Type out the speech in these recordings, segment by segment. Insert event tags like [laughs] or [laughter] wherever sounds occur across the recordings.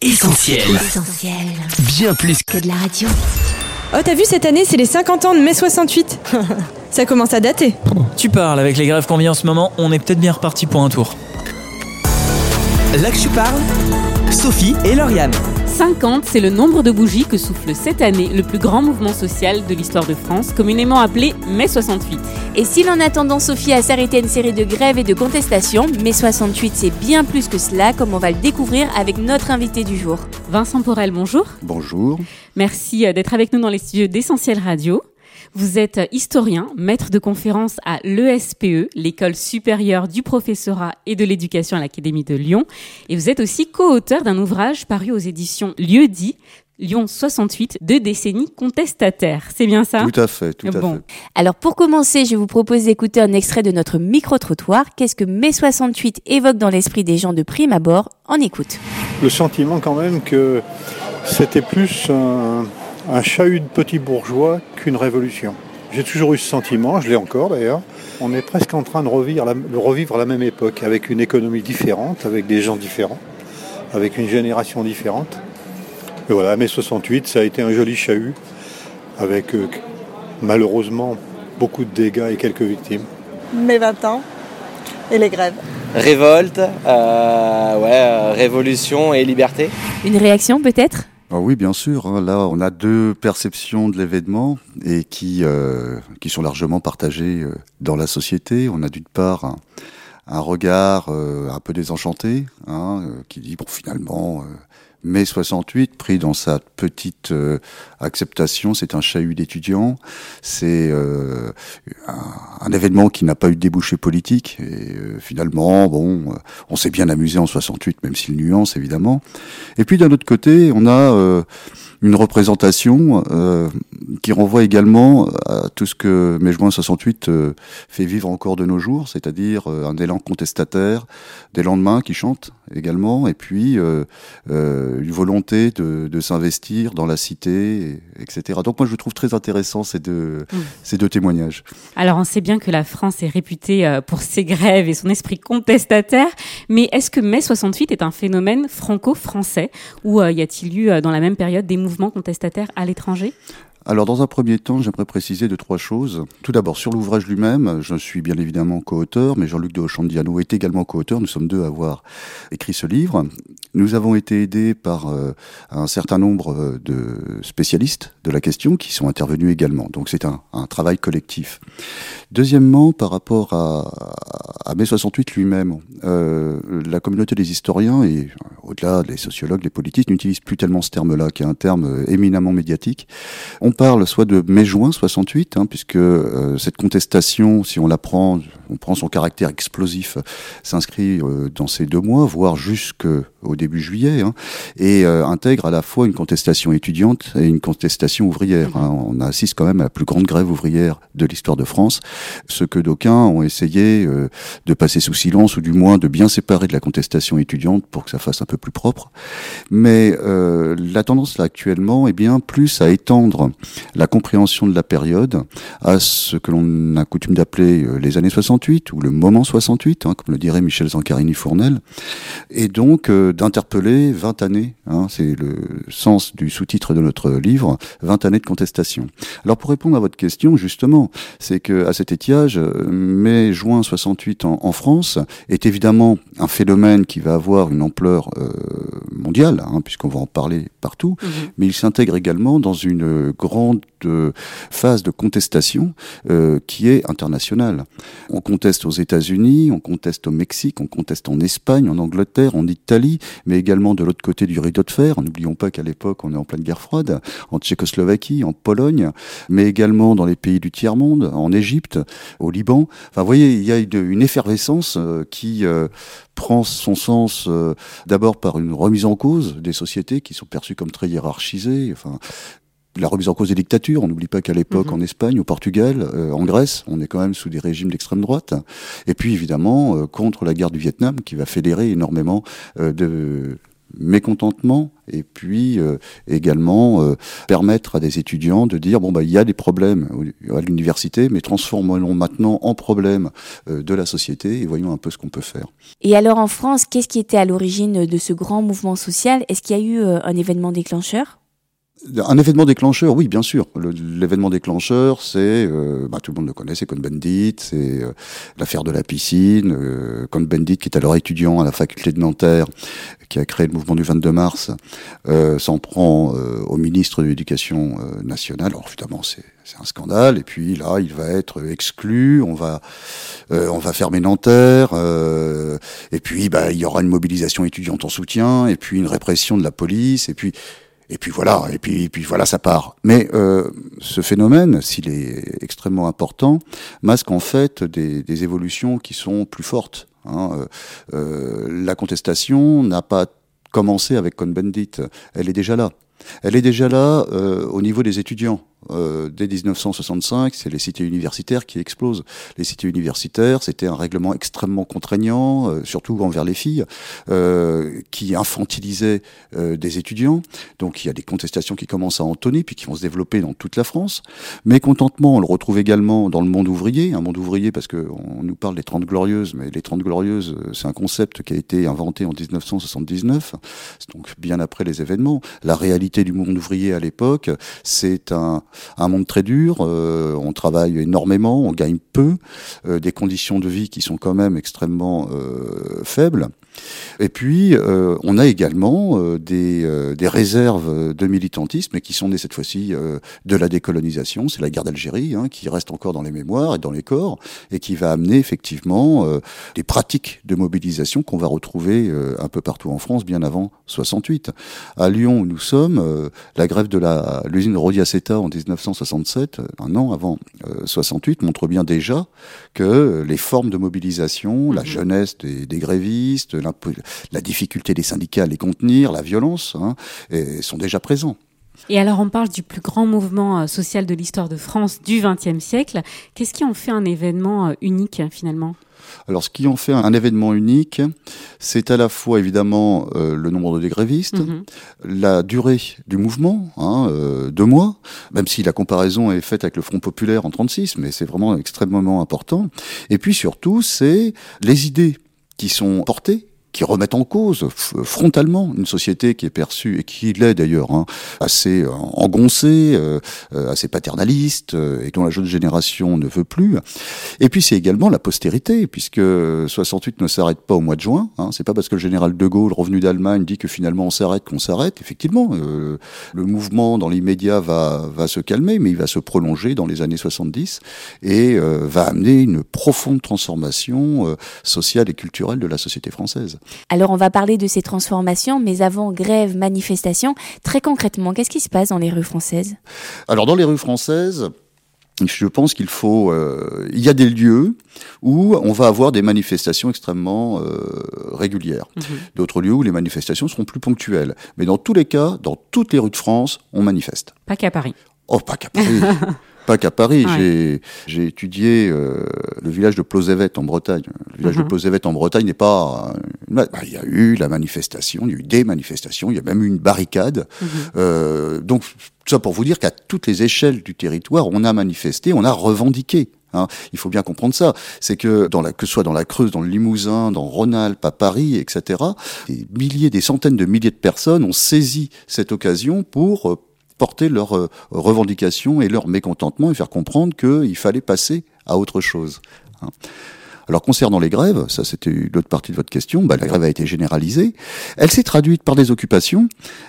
Essentiel. Essentiel. Bien plus Que de la radio. Oh, t'as vu, cette année, c'est les 50 ans de mai 68. [laughs] Ça commence à dater. Tu parles, avec les grèves qu'on vit en ce moment, on est peut-être bien reparti pour un tour. Là que tu parles, Sophie et Lauriane. 50, c'est le nombre de bougies que souffle cette année le plus grand mouvement social de l'histoire de France, communément appelé mai 68. Et si en attendant Sophie à s'arrêter une série de grèves et de contestations, mai 68 c'est bien plus que cela, comme on va le découvrir avec notre invité du jour. Vincent Porel, bonjour. Bonjour. Merci euh, d'être avec nous dans les studios d'Essentiel Radio. Vous êtes historien, maître de conférence à l'ESPE, l'école supérieure du professorat et de l'éducation à l'Académie de Lyon. Et vous êtes aussi co-auteur d'un ouvrage paru aux éditions Lieu dit, Lyon 68, deux décennies contestataires. C'est bien ça? Tout à fait, tout à Bon. fait. Alors pour commencer, je vous propose d'écouter un extrait de notre micro-trottoir. Qu'est-ce que mai 68 évoque dans l'esprit des gens de prime abord? On écoute. le sentiment quand même que c'était plus un, un chahut de petits bourgeois qu'une révolution. J'ai toujours eu ce sentiment, je l'ai encore d'ailleurs. On est presque en train de revivre, la, de revivre la même époque avec une économie différente, avec des gens différents, avec une génération différente. Et voilà, mai 68, ça a été un joli chahut avec euh, malheureusement beaucoup de dégâts et quelques victimes. mes 20 ans et les grèves. Révolte, euh, ouais, euh, révolution et liberté. Une réaction peut-être? Ah oui, bien sûr. hein. Là, on a deux perceptions de l'événement et qui, euh, qui sont largement partagées euh, dans la société. On a d'une part un, regard euh, un peu désenchanté hein, qui dit, bon, finalement, mai 68, pris dans sa petite euh, acceptation, c'est un chahut d'étudiants, c'est euh, un, événement qui n'a pas eu de débouché politique. Et euh, finalement, bon, euh, on s'est bien amusé en 68, même s'il nuance évidemment. Et puis d'un autre côté, on a une représentation qui renvoie également à tout ce que mai juin 68 euh, fait vivre encore de nos jours, c'est-à-dire euh, un élan contestataire, des lendemains qui chantent également, et puis euh, une volonté de, de s'investir dans la cité, et- etc. Donc moi je trouve très intéressant ces deux, ces deux témoignages. Alors on sait bien que la France est réputée pour ses grèves et son esprit contestataire, mais est-ce que mai 68 est un phénomène franco-français ou y a-t-il eu dans la même période des mouvements contestataires à l'étranger? Alors, dans un premier temps, j'aimerais préciser deux, trois choses. Tout d'abord, sur l'ouvrage lui-même, je suis bien évidemment co-auteur, mais Jean-Luc de Ochandiano est également co-auteur. Nous sommes deux à avoir écrit ce livre. Nous avons été aidés par euh, un certain nombre euh, de spécialistes de la question qui sont intervenus également. Donc, c'est un, travail collectif. Deuxièmement, par rapport à, mai 68 lui-même, euh, la communauté des historiens et au-delà des sociologues, les politistes n'utilisent plus tellement ce terme-là, qui est un terme éminemment médiatique. Parle soit de mai-juin 68, hein, puisque euh, cette contestation, si on la prend, on prend son caractère explosif, s'inscrit euh, dans ces deux mois, voire jusqu'au début juillet, hein, et euh, intègre à la fois une contestation étudiante et une contestation ouvrière. hein. On assiste quand même à la plus grande grève ouvrière de l'histoire de France, ce que d'aucuns ont essayé euh, de passer sous silence, ou du moins de bien séparer de la contestation étudiante pour que ça fasse un peu plus propre. Mais euh, la tendance là actuellement est bien plus à étendre la compréhension de la période à ce que l'on a coutume d'appeler euh, les années 68 ou le moment 68, hein, comme le dirait Michel Zancarini-Fournel, et donc euh, d'interpeller 20 années, hein, c'est le sens du sous-titre de notre livre, 20 années de contestation. Alors pour répondre à votre question, justement, c'est que à cet étiage, euh, mai-juin 68 en, en France est évidemment un phénomène qui va avoir une ampleur euh, mondiale, hein, puisqu'on va en parler partout, mais il s'intègre également dans une grande phase de contestation euh, qui est internationale. On conteste aux États-Unis, on conteste au Mexique, on conteste en Espagne, en Angleterre, en Italie, mais également de l'autre côté du rideau de fer. N'oublions pas qu'à l'époque, on est en pleine guerre froide, en Tchécoslovaquie, en Pologne, mais également dans les pays du tiers-monde, en Égypte, au Liban. Enfin, vous voyez, il y a une, effervescence euh, qui euh, prend son sens euh, d'abord par une remise en cause des sociétés qui sont perçues comme très hiérarchisées. La remise en cause des dictatures. On n'oublie pas qu'à l'époque, Mhm. en Espagne, au Portugal, euh, en Grèce, on est quand même sous des régimes d'extrême droite. Et puis, évidemment, euh, contre la guerre du Vietnam, qui va fédérer énormément euh, de mécontentement et puis euh, également euh, permettre à des étudiants de dire bon bah il y a des problèmes à l'université, mais transformons-les maintenant en problèmes euh, de la société et voyons un peu ce qu'on peut faire. Et alors en France, qu'est-ce qui était à l'origine de ce grand mouvement social? Est-ce qu'il y a eu un événement déclencheur? Un événement déclencheur, oui, bien sûr. L'événement déclencheur, c'est, euh, bah, tout le monde le connaît, c'est Cohn-Bendit, c'est euh, l'affaire de la piscine. Euh, Cohn-Bendit, qui est alors étudiant à la faculté de Nanterre, qui a créé le mouvement du 22 mars, euh, s'en prend au ministre de l'Éducation nationale. Alors évidemment, c'est un scandale. Et puis là, il va être exclu. On va, on va fermer Nanterre. et puis, bah, il y aura une mobilisation étudiante en soutien. Et puis une répression de la police. Et puis et puis voilà, et puis, et puis voilà, ça part. Mais euh, ce phénomène, s'il est extrêmement important, masque en fait des, évolutions qui sont plus fortes. Hein. Euh, euh la contestation n'a pas commencé avec Cohn-Bendit, elle est déjà là. Elle est déjà là au niveau des étudiants. Euh, dès 1965, c'est les cités universitaires qui explosent. Les cités universitaires, c'était un règlement extrêmement contraignant, euh, surtout envers les filles, euh, qui infantilisait euh, des étudiants. Donc il y a des contestations qui commencent à entonner, puis qui vont se développer dans toute la France. Mécontentement, on le retrouve également dans le monde ouvrier, un monde ouvrier parce qu'on nous parle des Trente Glorieuses, mais les Trente Glorieuses, c'est un concept qui a été inventé en 1979, donc bien après les événements. La réalité du monde ouvrier à l'époque, c'est un un monde très dur, euh, on travaille énormément, on gagne peu, euh, des conditions de vie qui sont quand même extrêmement euh, faibles. Et puis, euh, on a également euh, des, euh, des, réserves de militantisme qui sont nées cette fois-ci de la décolonisation. C'est la guerre d'Algérie hein, qui reste encore dans les mémoires et dans les corps et qui va amener effectivement des pratiques de mobilisation qu'on va retrouver un peu partout en France bien avant 68. À Lyon où nous sommes, la grève de l'usine Rodiaceta en 1967, un an avant 68, montre bien déjà que les formes de mobilisation, la mmh jeunesse des, des grévistes, la difficulté des syndicats à les contenir, la violence, hein, sont déjà présents. Et alors, on parle du plus grand mouvement euh, social de l'histoire de France du XXe siècle. Qu'est-ce qui en fait un événement euh, unique finalement? Alors, ce qui en fait un, événement unique, c'est à la fois évidemment euh, le nombre de grévistes, mhm. la durée du mouvement, hein, deux mois, même si la comparaison est faite avec le Front populaire en 36, mais c'est vraiment extrêmement important. Et puis surtout, c'est les idées qui sont portées qui remettent en cause frontalement une société qui est perçue, et qui l'est d'ailleurs, hein, assez euh, engoncée, euh, euh, assez paternaliste, et dont la jeune génération ne veut plus. Et puis c'est également la postérité, puisque 68 ne s'arrête pas au mois de juin. Hein, c'est pas parce que le général de Gaulle, revenu d'Allemagne, dit que finalement on s'arrête qu'on s'arrête. Effectivement, le mouvement dans l'immédiat va, va se calmer, mais il va se prolonger dans les années 70 et va amener une profonde transformation sociale et culturelle de la société française. Alors on va parler de ces transformations, mais avant grève, manifestation, très concrètement, qu'est-ce qui se passe dans les rues françaises? Alors dans les rues françaises, je pense qu'il faut, euh, il y a des lieux où on va avoir des manifestations extrêmement euh, régulières. Mhm. D'autres lieux où les manifestations seront plus ponctuelles. Mais dans tous les cas, dans toutes les rues de France, on manifeste. Pas qu'à Paris. Oh, pas qu'à Paris. [laughs] pas qu'à Paris. J'ai étudié euh, le village de Plosévet en Bretagne. Le village de. Plosévet en Bretagne n'est pas. Bah, il y a eu la manifestation, il y a eu des manifestations, il y a même eu une barricade. Mhm. Euh, donc ça pour vous dire qu'à toutes les échelles du territoire, on a manifesté, on a revendiqué. Hein. Il faut bien comprendre ça. C'est que dans la, que ce soit dans la Creuse, dans le Limousin, dans Rhône-Alpes, à Paris, etc., des milliers, des centaines de milliers de personnes ont saisi cette occasion pour euh, porter leurs euh, revendications et leur mécontentement et faire comprendre qu'il fallait passer à autre chose. Hein. Alors concernant les grèves, ça c'était l'autre partie de votre question, bah, la grève a été généralisée. Elle s'est traduite par des occupations,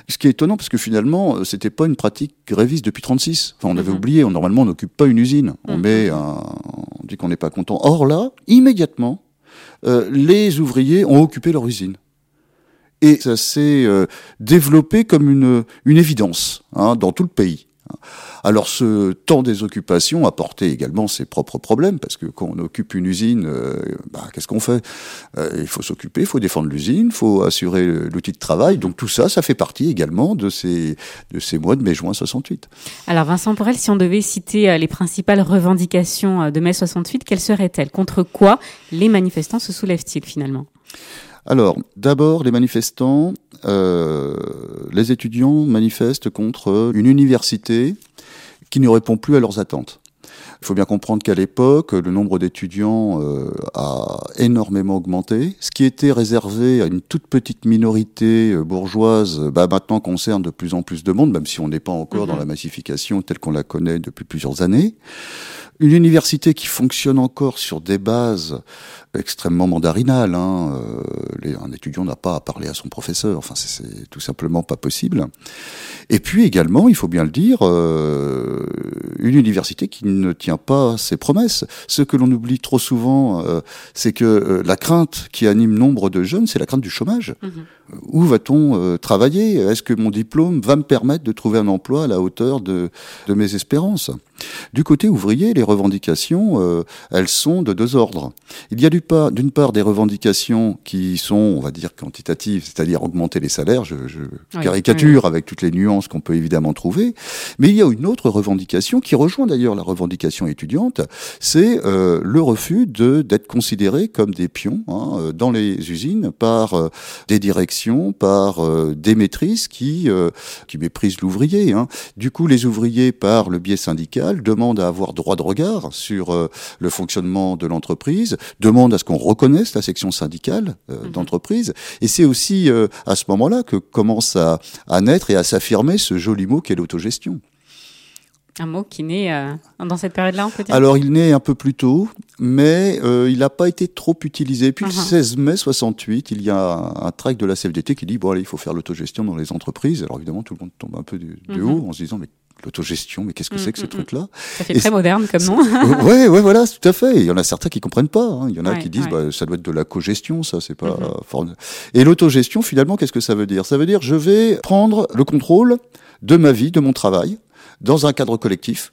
ce qui est étonnant parce que finalement euh, c'était pas une pratique gréviste depuis 36. Enfin on avait mhm. oublié, on, normalement on n'occupe pas une usine, on mhm. met, un, on dit qu'on n'est pas content. Or là, immédiatement, euh, les ouvriers ont occupé leur usine et ça s'est euh, développé comme une, une évidence hein, dans tout le pays. Alors ce temps des occupations a porté également ses propres problèmes, parce que quand on occupe une usine, euh, bah, qu'est-ce qu'on fait? Euh, Il faut s'occuper, il faut défendre l'usine, il faut assurer l'outil de travail, donc tout ça, ça fait partie également de ces, de ces mois de mai-juin 68. Alors Vincent Porel, si on devait citer les principales revendications de mai 68, quelles seraient-elles? Contre quoi les manifestants se soulèvent-ils finalement? Alors, d'abord, les manifestants, euh, les étudiants manifestent contre une université qui ne répond plus à leurs attentes. Il faut bien comprendre qu'à l'époque, le nombre d'étudiants euh, a énormément augmenté. Ce qui était réservé à une toute petite minorité euh, bourgeoise, bah, maintenant concerne de plus en plus de monde, même si on n'est pas encore dans la massification telle qu'on la connaît depuis plusieurs années. Une université qui fonctionne encore sur des bases extrêmement mandarinales. Hein. Euh, les, un étudiant n'a pas à parler à son professeur. Enfin, c'est tout simplement pas possible. Et puis également, il faut bien le dire, euh, une université qui ne tient pas ses promesses. Ce que l'on oublie trop souvent, euh, c'est que la crainte qui anime nombre de jeunes, c'est la crainte du chômage. Mhm. Où va-t-on travailler? Est-ce que mon diplôme va me permettre de trouver un emploi à la hauteur de, de mes espérances? Du côté ouvrier, les revendications, euh, elles sont de deux ordres. Il y a d'une part des revendications qui sont, on va dire, quantitatives, c'est-à-dire augmenter les salaires, je, je Oui, caricature avec toutes les nuances qu'on peut évidemment trouver, mais il y a une autre revendication qui rejoint d'ailleurs la revendication étudiante, c'est euh, le refus d'être considéré comme des pions hein, euh, dans les usines par euh, des directions, par euh, des maîtrises qui euh, qui méprisent l'ouvrier. Hein. Du coup, les ouvriers, par le biais syndical, demandent à avoir droit de regard sur euh, le fonctionnement de l'entreprise, demandent à ce qu'on reconnaisse la section syndicale euh, d'entreprise. Et c'est aussi euh, à ce moment-là que commence à, à naître et à s'affirmer ce joli mot qu'est l'autogestion. Un mot qui naît euh, dans cette période-là, on peut dire? Alors, il naît un peu plus tôt, mais euh, il n'a pas été trop utilisé. Puis le Mhm. 16 mai 68, il y a un, un tract de la CFDT qui dit bon allez, il faut faire l'autogestion dans les entreprises. Alors évidemment, tout le monde tombe un peu de, de Mhm. haut en se disant mais l'autogestion, mais qu'est-ce que c'est que ce Mhm, truc-là Ça fait Et très moderne comme nom. [laughs] Ouais, ouais, voilà, tout à fait. Il y en a certains qui comprennent pas. hein. Il y en a Ouais, qui disent, ouais. bah, ça doit être de la cogestion, ça, c'est pas fort. Et l'autogestion, finalement, qu'est-ce que ça veut dire? Ça veut dire, je vais prendre le contrôle de ma vie, de mon travail, dans un cadre collectif.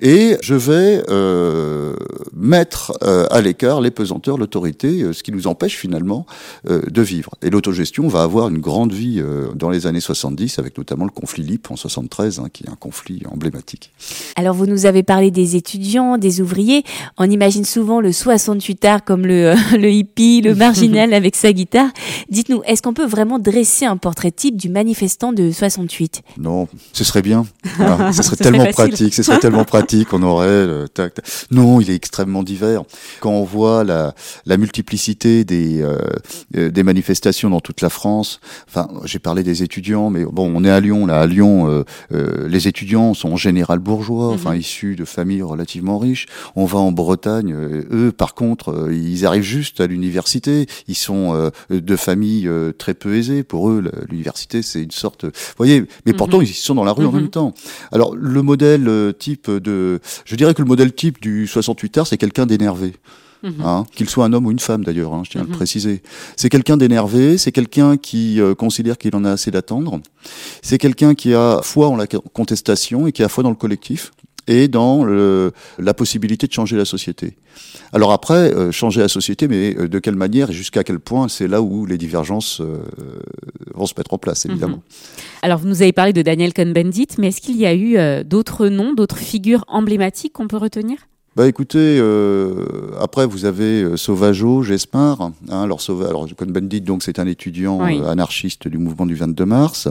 Et je vais euh, mettre euh, à l'écart les pesanteurs, l'autorité, euh, ce qui nous empêche finalement euh, de vivre. Et l'autogestion va avoir une grande vie euh, dans les années 70, avec notamment le conflit LIP en 73, hein, qui est un conflit emblématique. Alors vous nous avez parlé des étudiants, des ouvriers. On imagine souvent le 68 art comme le, [laughs] le hippie, le marginal [laughs] avec sa guitare. Dites-nous, est-ce qu'on peut vraiment dresser un portrait type du manifestant de 68 Non, ce serait bien. Voilà, [laughs] ce serait tellement facile. pratique. Ce serait tellement pratique. On aurait le tac, tac. Non, il est extrêmement divers. Quand on voit la, la multiplicité des euh, euh, des manifestations dans toute la France. Enfin, j'ai parlé des étudiants, mais bon, on est à Lyon. Là, à Lyon, euh, euh, les étudiants sont en général bourgeois, enfin issus de familles relativement riches. On va en Bretagne. euh, eux, par contre, euh, ils arrivent juste à l'université. Ils sont euh, de familles euh, très peu aisées. Pour eux, l'université, c'est une sorte. Vous voyez, mais pourtant, ils sont dans la rue en Mhm. même temps. Alors, le modèle type de, je dirais que le modèle type du 68 art, c'est quelqu'un d'énervé. Mhm. Hein, qu'il soit un homme ou une femme d'ailleurs, hein, je tiens à Mhm. le préciser. C'est quelqu'un d'énervé, c'est quelqu'un qui euh, considère qu'il en a assez d'attendre, c'est quelqu'un qui a foi en la contestation et qui a foi dans le collectif et dans le- la possibilité de changer la société. Alors après, euh, changer la société, mais euh, de quelle manière et jusqu'à quel point, c'est là où les divergences euh, vont se mettre en place, évidemment. Alors, vous nous avez parlé de Daniel Cohn-Bendit, mais est-ce qu'il y a eu euh, d'autres noms, d'autres figures emblématiques qu'on peut retenir? Bah écoutez, euh, après vous avez euh, Sauvageau, Gespard. Hein, alors alors Cohn-Bendit donc c'est un étudiant Oui. euh, anarchiste du mouvement du 22 mars.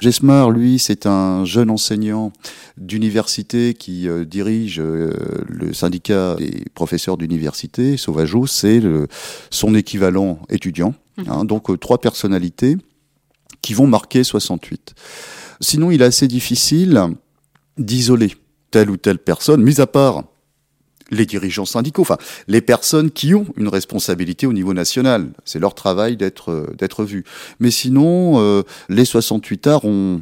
Gespard, lui, c'est un jeune enseignant d'université qui euh, dirige le syndicat des professeurs d'université. Sauvageau, c'est son équivalent étudiant. hein, donc euh, trois personnalités qui vont marquer 68. Sinon, il est assez difficile d'isoler telle ou telle personne, mis à part les dirigeants syndicaux, enfin les personnes qui ont une responsabilité au niveau national. C'est leur travail d'être euh, d'être vu. Mais sinon, euh, les 68 arts ont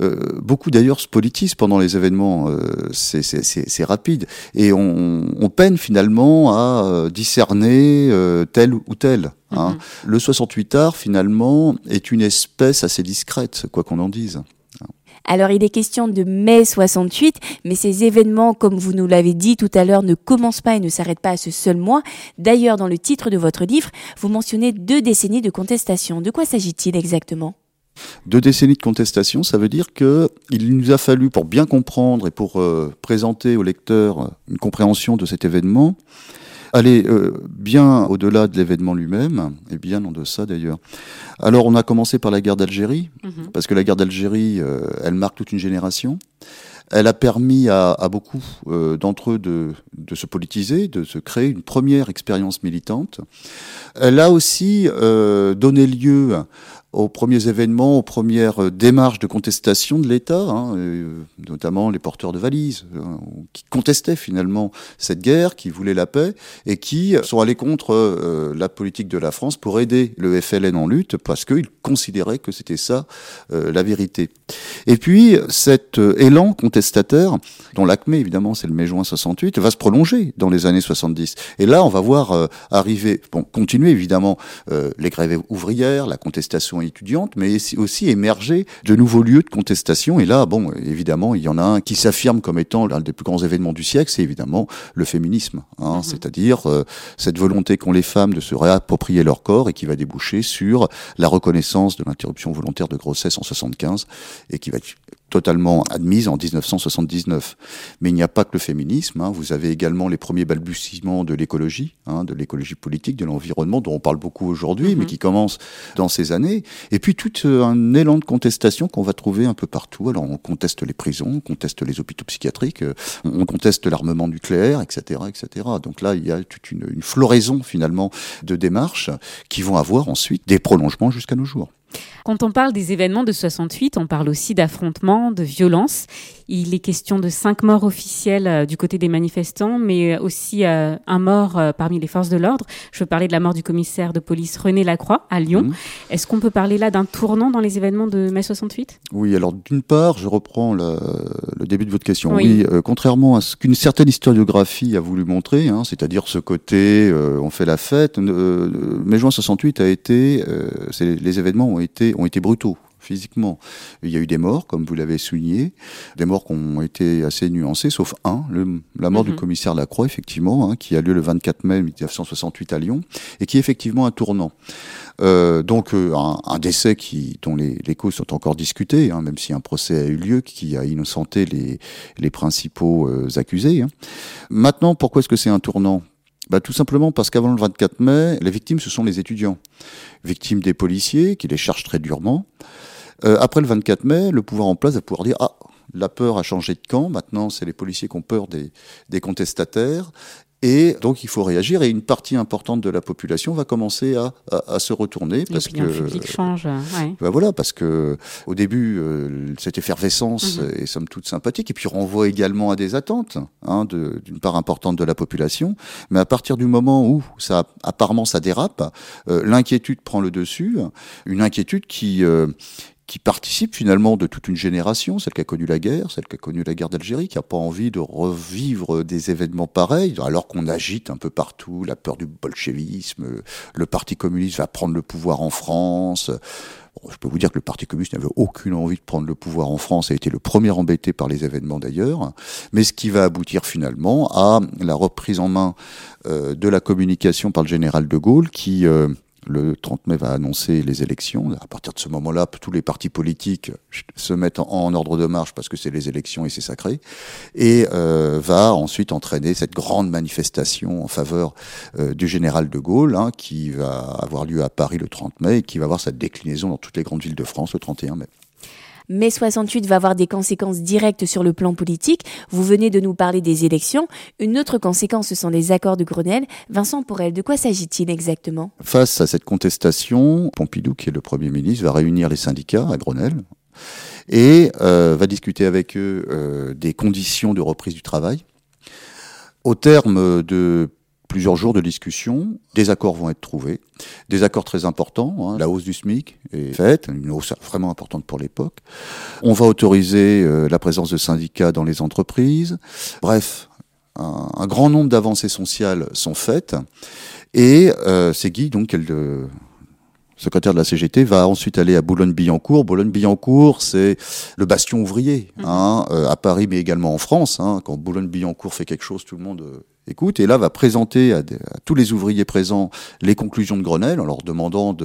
euh, beaucoup d'ailleurs se politisent pendant les événements. Euh, c'est c'est- c'est- c'est rapide et on, on peine finalement à euh, discerner euh, tel ou tel. Hein. Le 68 art finalement est une espèce assez discrète, quoi qu'on en dise. Alors il est question de mai 68, mais ces événements, comme vous nous l'avez dit tout à l'heure, ne commencent pas et ne s'arrêtent pas à ce seul mois. D'ailleurs, dans le titre de votre livre, vous mentionnez deux décennies de contestation. De quoi s'agit-il exactement? Deux décennies de contestation, ça veut dire que il nous a fallu, pour bien comprendre et pour euh, présenter au lecteur une compréhension de cet événement, aller euh, bien au-delà de l'événement lui-même, et bien en deçà d'ailleurs. Alors on a commencé par la guerre d'Algérie, Mhm. parce que la guerre d'Algérie, euh, elle marque toute une génération. Elle a permis à, à beaucoup euh, d'entre eux de, de se politiser, de se créer une première expérience militante. Elle a aussi euh, donné lieu aux premiers événements, aux premières euh, démarches de contestation de l'État, hein, euh, notamment les porteurs de valises, euh, qui contestaient finalement cette guerre, qui voulaient la paix, et qui sont allés contre euh, la politique de la France pour aider le FLN en lutte, parce qu'ils considéraient que c'était ça la vérité. Et puis, cet élan contestataire, dont l'acmé évidemment c'est le mai-juin 68, va se prolonger dans les années 70. Et là, on va voir arriver, bon, continuer évidemment les grèves ouvrières, la contestation étudiante, mais aussi émerger de nouveaux lieux de contestation. Et là, bon, évidemment, il y en a un qui s'affirme comme étant l'un des plus grands événements du siècle, c'est évidemment le féminisme, hein, c'est-à-dire euh, cette volonté qu'ont les femmes de se réapproprier leur corps et qui va déboucher sur la reconnaissance de l'interruption volontaire de grossesse en 75 et qui va être totalement admise en 1979. Mais il n'y a pas que le féminisme, hein. vous avez également les premiers balbutiements de l'écologie, hein, de l'écologie politique, de l'environnement, dont on parle beaucoup aujourd'hui, mais qui commence dans ces années. Et puis tout euh, un élan de contestation qu'on va trouver un peu partout. Alors on conteste les prisons, on conteste les hôpitaux psychiatriques, euh, on conteste l'armement nucléaire, etc., etc. Donc là, il y a toute une, une floraison finalement de démarches qui vont avoir ensuite des prolongements jusqu'à nos jours. Quand on parle des événements de 68, on parle aussi d'affrontements, de violences. Il est question de cinq morts officiels euh, du côté des manifestants, mais aussi euh, un mort euh, parmi les forces de l'ordre. Je veux parler de la mort du commissaire de police René Lacroix à Lyon. Mhm. Est-ce qu'on peut parler là d'un tournant dans les événements de mai 68 Oui, alors d'une part, je reprends la- le début de votre question. Oui. Oui, euh, contrairement à ce qu'une certaine historiographie a voulu montrer, hein, c'est-à-dire ce côté, euh, on fait la fête, euh, mai juin 68 a été, euh, c'est- les événements ont été, ont été brutaux physiquement. Il y a eu des morts, comme vous l'avez souligné, des morts qui ont été assez nuancées, sauf un, le- la mort Mhm. du commissaire Lacroix, effectivement, hein, qui a lieu le 24 mai 1968 à Lyon, et qui est effectivement un tournant. Euh, donc euh, un, un décès qui, dont les, les causes sont encore discutées, hein, même si un procès a eu lieu, qui a innocenté les, les principaux euh, accusés. hein. Maintenant, pourquoi est-ce que c'est un tournant? Bah, Tout simplement parce qu'avant le 24 mai, les victimes, ce sont les étudiants. Victimes des policiers, qui les chargent très durement. Euh, après le 24 mai, le pouvoir en place va pouvoir dire, ah, la peur a changé de camp, maintenant c'est les policiers qui ont peur des, des contestataires, et donc il faut réagir, et une partie importante de la population va commencer à, à, à se retourner, parce que... publique change. ouais. Ben voilà, parce que au début, euh, cette effervescence Mhm. est somme toute sympathique, et puis renvoie également à des attentes hein, de- d'une part importante de la population. Mais à partir du moment où ça apparemment ça dérape, euh, l'inquiétude prend le dessus, une inquiétude qui euh, qui participe finalement de toute une génération, celle qui a connu la guerre, celle qui a connu la guerre d'Algérie, qui n'a pas envie de revivre des événements pareils, alors qu'on agite un peu partout la peur du bolchevisme, le Parti communiste va prendre le pouvoir en France. Je peux vous dire que le Parti communiste n'avait aucune envie de prendre le pouvoir en France, a été le premier embêté par les événements d'ailleurs, mais ce qui va aboutir finalement à la reprise en main euh, de la communication par le général de Gaulle, qui euh, le 30 mai va annoncer les élections. À partir de ce moment-là, tous les partis politiques se mettent en, ordre de marche parce que c'est les élections et c'est sacré, et euh, va ensuite entraîner cette grande manifestation en faveur euh, du général de Gaulle, hein, qui va avoir lieu à Paris le 30 mai et qui va avoir sa déclinaison dans toutes les grandes villes de France le 31 mai. Mai 68 va avoir des conséquences directes sur le plan politique. Vous venez de nous parler des élections. Une autre conséquence, ce sont les accords de Grenelle. Vincent Porel, de quoi s'agit-il exactement? Face à cette contestation, Pompidou, qui est le Premier ministre, va réunir les syndicats à Grenelle et euh, va discuter avec eux euh, des conditions de reprise du travail. Au terme de plusieurs jours de discussion, des accords vont être trouvés, des accords très importants. hein. La hausse du SMIC est faite, une hausse vraiment importante pour l'époque. On va autoriser euh, la présence de syndicats dans les entreprises. Bref, un, un grand nombre d'avancées sociales sont faites. Et euh, c'est Guy, donc, le secrétaire de la CGT, va ensuite aller à Boulogne-Billancourt. Boulogne-Billancourt, c'est le bastion ouvrier, hein, euh, à Paris, mais également en France. Hein. Quand Boulogne-Billancourt fait quelque chose, tout le monde euh, écoute, et là va présenter à, tous les ouvriers présents les conclusions de Grenelle en leur demandant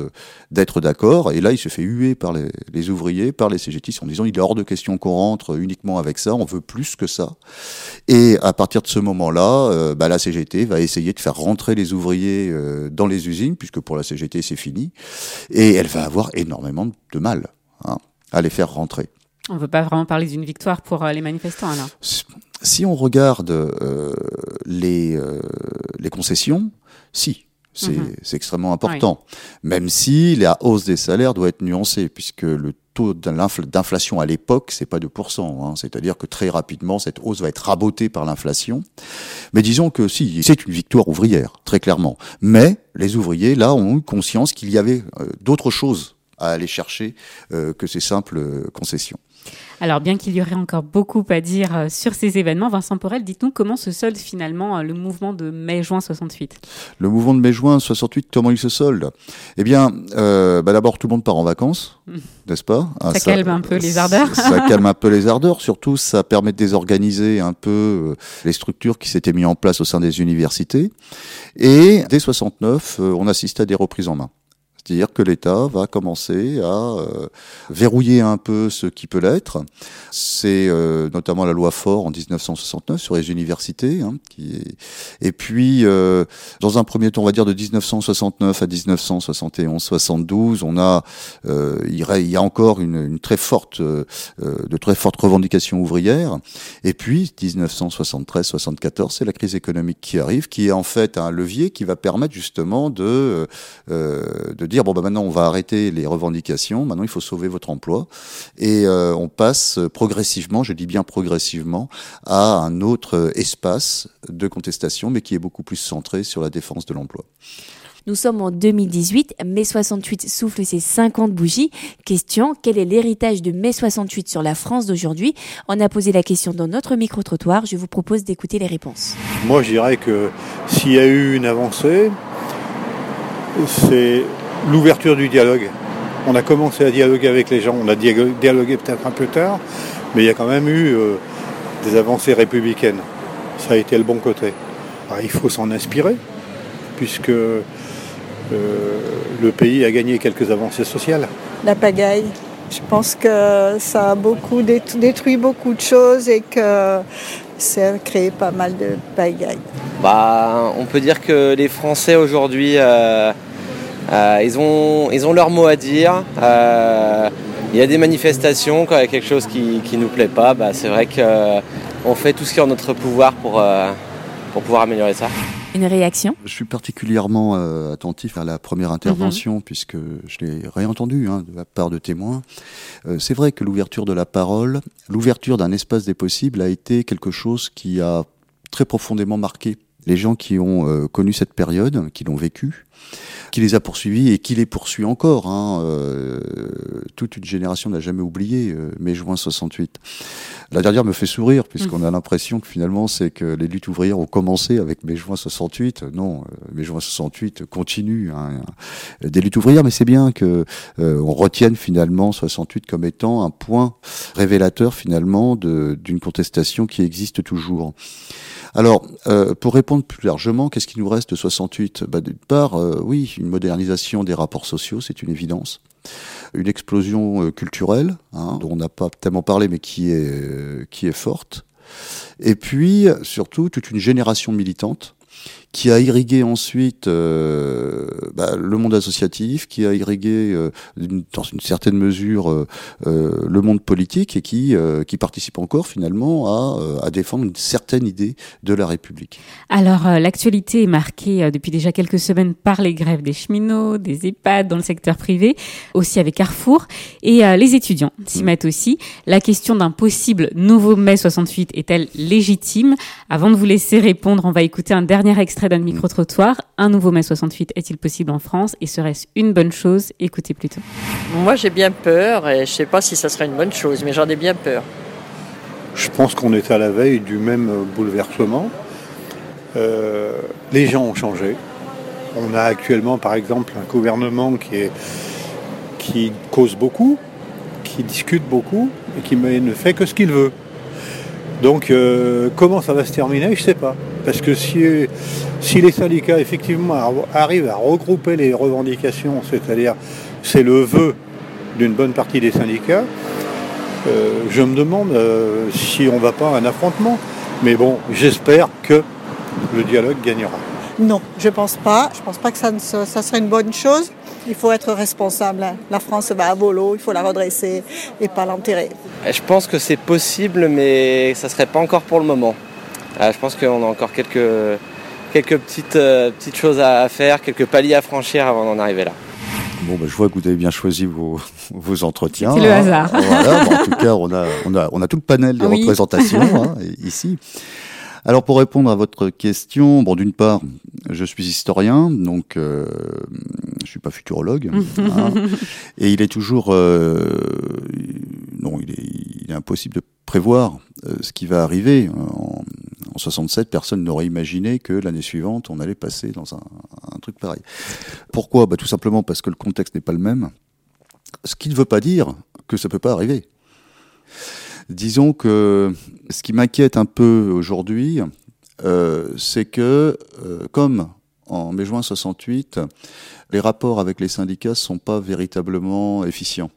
d'être d'accord. Et là, il se fait huer par les, ouvriers, par les CGTistes en disant il est hors de question qu'on rentre uniquement avec ça, on veut plus que ça. Et à partir de ce moment-là, euh, bah, la CGT va essayer de faire rentrer les ouvriers euh, dans les usines, puisque pour la CGT c'est fini, et elle va avoir énormément de mal hein, à les faire rentrer. On ne veut pas vraiment parler d'une victoire pour euh, les manifestants alors Si on regarde euh, les, euh, les concessions, si, c'est mhm. extrêmement important. Même si la hausse des salaires doit être nuancée, puisque le taux d'inflation à l'époque, c'est pas 2%. Hein, C'est-à-dire que très rapidement, cette hausse va être rabotée par l'inflation. Mais disons que si, c'est une victoire ouvrière, très clairement. Mais les ouvriers, là, ont eu conscience qu'il y avait d'autres choses à aller chercher que ces simples concessions. Alors, bien qu'il y aurait encore beaucoup à dire euh, sur ces événements, Vincent Porel, dites-nous comment se solde finalement euh, le mouvement de mai-juin 68 Le mouvement de mai-juin 68, comment il se solde? Eh bien, euh, bah d'abord, tout le monde part en vacances, hmm. n'est-ce pas? Ah, ça, calme un peu les ardeurs. ça calme un peu les ardeurs. Surtout, ça permet de désorganiser un peu les structures qui s'étaient mises en place au sein des universités. Et dès 69, on assiste à des reprises en main. C'est-à-dire que l'État va commencer à euh, verrouiller un peu ce qui peut l'être. C'est euh, notamment la loi Fort en 1969 sur les universités. Hein, qui est... Et puis, euh, dans un premier temps, on va dire de 1969 à 1971-72, on a, il y a encore une, une très forte, de très fortes revendications ouvrières. Et puis, 1973-74, c'est la crise économique qui arrive, qui est en fait un levier qui va permettre justement de, de dire bon bah maintenant on va arrêter les revendications, maintenant il faut sauver votre emploi et euh, on passe progressivement, je dis bien progressivement, à un autre espace de contestation, mais qui est beaucoup plus centré sur la défense de l'emploi. Nous sommes en 2018, mai 68 souffle ses 50 bougies. Question, quel est l'héritage de mai 68 sur la France d'aujourd'hui? On a posé la question dans notre micro-trottoir, je vous propose d'écouter les réponses. Moi je dirais que s'il y a eu une avancée, c'est l'ouverture du dialogue. On a commencé à dialoguer avec les gens, on a dialogué peut-être un peu tard, mais il y a quand même eu euh, des avancées républicaines. Ça a été le bon côté. il faut s'en inspirer, puisque euh, le pays a gagné quelques avancées sociales. La pagaille. Je pense que ça a beaucoup détruit beaucoup de choses et que ça a créé pas mal de pagaille. Bah, on peut dire que les Français aujourd'hui euh, ils, ont, ils ont leur mot à dire. Euh, il y a des manifestations, quand il y a quelque chose qui ne nous plaît pas, bah, c'est vrai qu'on fait tout ce qui est en notre pouvoir pour, euh, pour pouvoir améliorer ça. Une réaction? Je suis particulièrement attentif à la première intervention mhm. puisque je l'ai réentendu hein, de la part de témoins. c'est vrai que l'ouverture de la parole, l'ouverture d'un espace des possibles a été quelque chose qui a très profondément marqué les gens qui ont connu cette période, qui l'ont vécu qui les a poursuivis et qui les poursuit encore. Hein. Euh, toute une génération n'a jamais oublié euh, mai juin 68. La dernière me fait sourire puisqu'on mmh. a l'impression que finalement c'est que les luttes ouvrières ont commencé avec mai juin 68. Non, euh, mai juin 68 continue hein, des luttes ouvrières, mais c'est bien que on retienne finalement 68 comme étant un point révélateur finalement d'une contestation qui existe toujours. Alors, euh, pour répondre plus largement, qu'est-ce qui nous reste de 68 bah, D'une part, euh, oui, une modernisation des rapports sociaux, c'est une évidence. Une explosion euh, culturelle, hein, dont on n'a pas tellement parlé, mais qui est, qui est forte. Et puis, surtout, toute une génération militante qui a irrigué ensuite euh, bah, le monde associatif, qui a irrigué euh, dans une certaine mesure euh, le monde politique et qui, qui participe encore finalement à, à, défendre une certaine idée de la République. Alors l'actualité est marquée depuis déjà quelques semaines par les grèves des cheminots, des EHPAD dans le secteur privé, aussi avec Carrefour et les étudiants s'y mmh. mettent aussi. La question d'un possible nouveau mai 68 est-elle légitime? Avant de vous laisser répondre, on va écouter un dernier extrait d'un micro-trottoir. Un nouveau mai 68 est-il possible en France et serait-ce une bonne chose? Écoutez plutôt. Moi j'ai bien peur et je ne sais pas si ça serait une bonne chose, mais j'en ai bien peur. Je pense qu'on est à la veille du même bouleversement. Euh, les gens ont changé. On a actuellement par exemple un gouvernement qui, est, qui cause beaucoup, qui discute beaucoup et qui ne fait que ce qu'il veut. Donc euh, comment ça va se terminer, je ne sais pas. Parce que si, si les syndicats effectivement arrivent à regrouper les revendications, c'est-à-dire c'est le vœu d'une bonne partie des syndicats, euh, je me demande euh, si on ne va pas à un affrontement. Mais bon, j'espère que le dialogue gagnera. Non, je ne pense pas. Je ne pense pas que ça, ça serait une bonne chose. Il faut être responsable. Hein. La France va à volo, il faut la redresser et pas l'enterrer. Je pense que c'est possible, mais ça ne serait pas encore pour le moment. Euh, je pense qu'on a encore quelques, quelques petites, petites choses à faire, quelques paliers à franchir avant d'en arriver là. Bon, bah, je vois que vous avez bien choisi vos, [laughs] vos entretiens. C'est le hasard. Voilà, en tout cas, on a, on, a, on a tout le panel de représentation hein, [laughs] ici. Alors pour répondre à votre question, bon d'une part, je suis historien, donc euh, je suis pas futurologue, hein, [laughs] et il est toujours, euh, non, il est, il est, impossible de prévoir euh, ce qui va arriver. En, en 67, personne n'aurait imaginé que l'année suivante, on allait passer dans un, un truc pareil. Pourquoi? Bah, Tout simplement parce que le contexte n'est pas le même. Ce qui ne veut pas dire que ça peut pas arriver. Disons que ce qui m'inquiète un peu aujourd'hui, euh, c'est que, euh, comme en mai-juin 68, les rapports avec les syndicats sont pas véritablement efficients.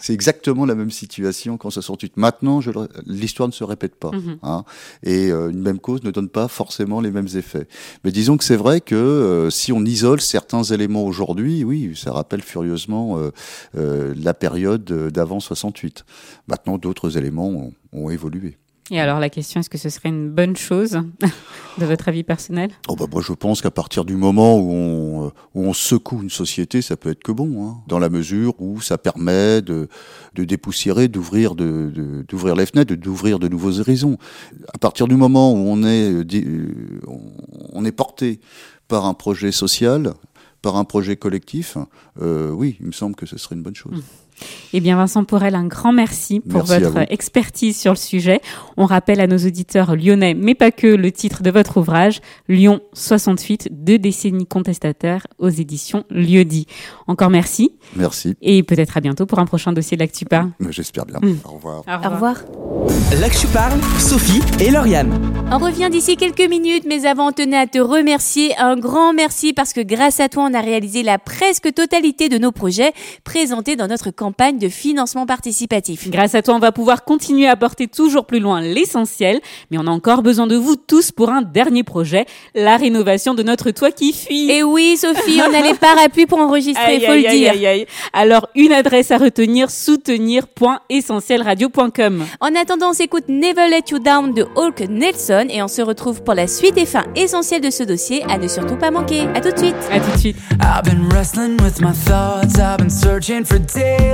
C'est exactement la même situation qu'en 68. Maintenant, l'histoire ne se répète pas. Mhm. Hein, et euh, une même cause ne donne pas forcément les mêmes effets. Mais disons que c'est vrai que euh, si on isole certains éléments aujourd'hui, oui, ça rappelle furieusement euh, euh la période d'avant 68. Maintenant, d'autres éléments ont, ont évolué. Et alors la question, est-ce que ce serait une bonne chose [laughs] de votre avis personnel? Oh bah Moi je pense qu'à partir du moment où on, où on, secoue une société, ça peut être que bon, hein, dans la mesure où ça permet de, de dépoussiérer, d'ouvrir de, d'ouvrir les fenêtres, d'ouvrir de nouveaux horizons. À partir du moment où on est, euh, on est porté par un projet social, par un projet collectif, euh, oui, il me semble que ce serait une bonne chose. Mmh. Eh bien, Vincent Porel, un grand merci pour merci votre expertise sur le sujet. On rappelle à nos auditeurs lyonnais, mais pas que, le titre de votre ouvrage, Lyon 68, deux décennies contestataires aux éditions Lieu-dit. Encore merci. Merci. Et peut-être à bientôt pour un prochain dossier de l'Actu Parle. J'espère bien. Mmh. Au revoir. Au revoir. Au revoir. L'Actu Parle, Sophie et Lauriane. On revient d'ici quelques minutes, mais avant, on tenait à te remercier. Un grand merci parce que grâce à toi, on a réalisé la presque totalité de nos projets présentés dans notre campagne de financement participatif. Grâce à toi, on va pouvoir continuer à porter toujours plus loin l'essentiel, mais on a encore besoin de vous tous pour un dernier projet, la rénovation de notre toit qui fuit. Et oui, Sophie, on a les [laughs] parapluies pour enregistrer, il faut aïe, le dire. aïe, aïe. Alors, une adresse à retenir, soutenir.essentielradio.com. En attendant, on s'écoute Never Let You Down de Hulk Nelson et on se retrouve pour la suite et fin essentielle de ce dossier à ne surtout pas manquer. À tout de suite. À tout de suite. I've been wrestling with my thoughts, I've been searching for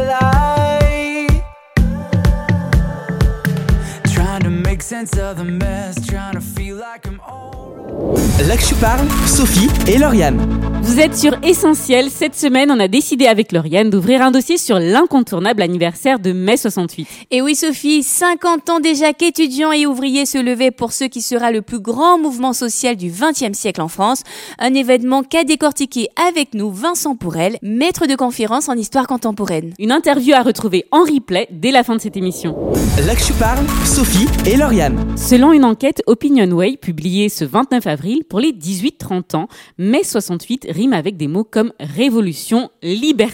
daylight. Trying to make sense of the mess, trying to feel like I'm L'Actu Parle, Sophie et Lauriane. Vous êtes sur Essentiel. Cette semaine, on a décidé avec Lauriane d'ouvrir un dossier sur l'incontournable anniversaire de mai 68. Et oui, Sophie, 50 ans déjà qu'étudiants et ouvriers se levaient pour ce qui sera le plus grand mouvement social du XXe siècle en France. Un événement qu'a décortiqué avec nous Vincent Pourel, maître de conférence en histoire contemporaine. Une interview à retrouver en replay dès la fin de cette émission. L'Actu Parle, Sophie et Lauriane. Selon une enquête Opinionway publiée ce 29 avril pour les 18-30 ans, mai 68 rime avec des mots comme révolution, liberté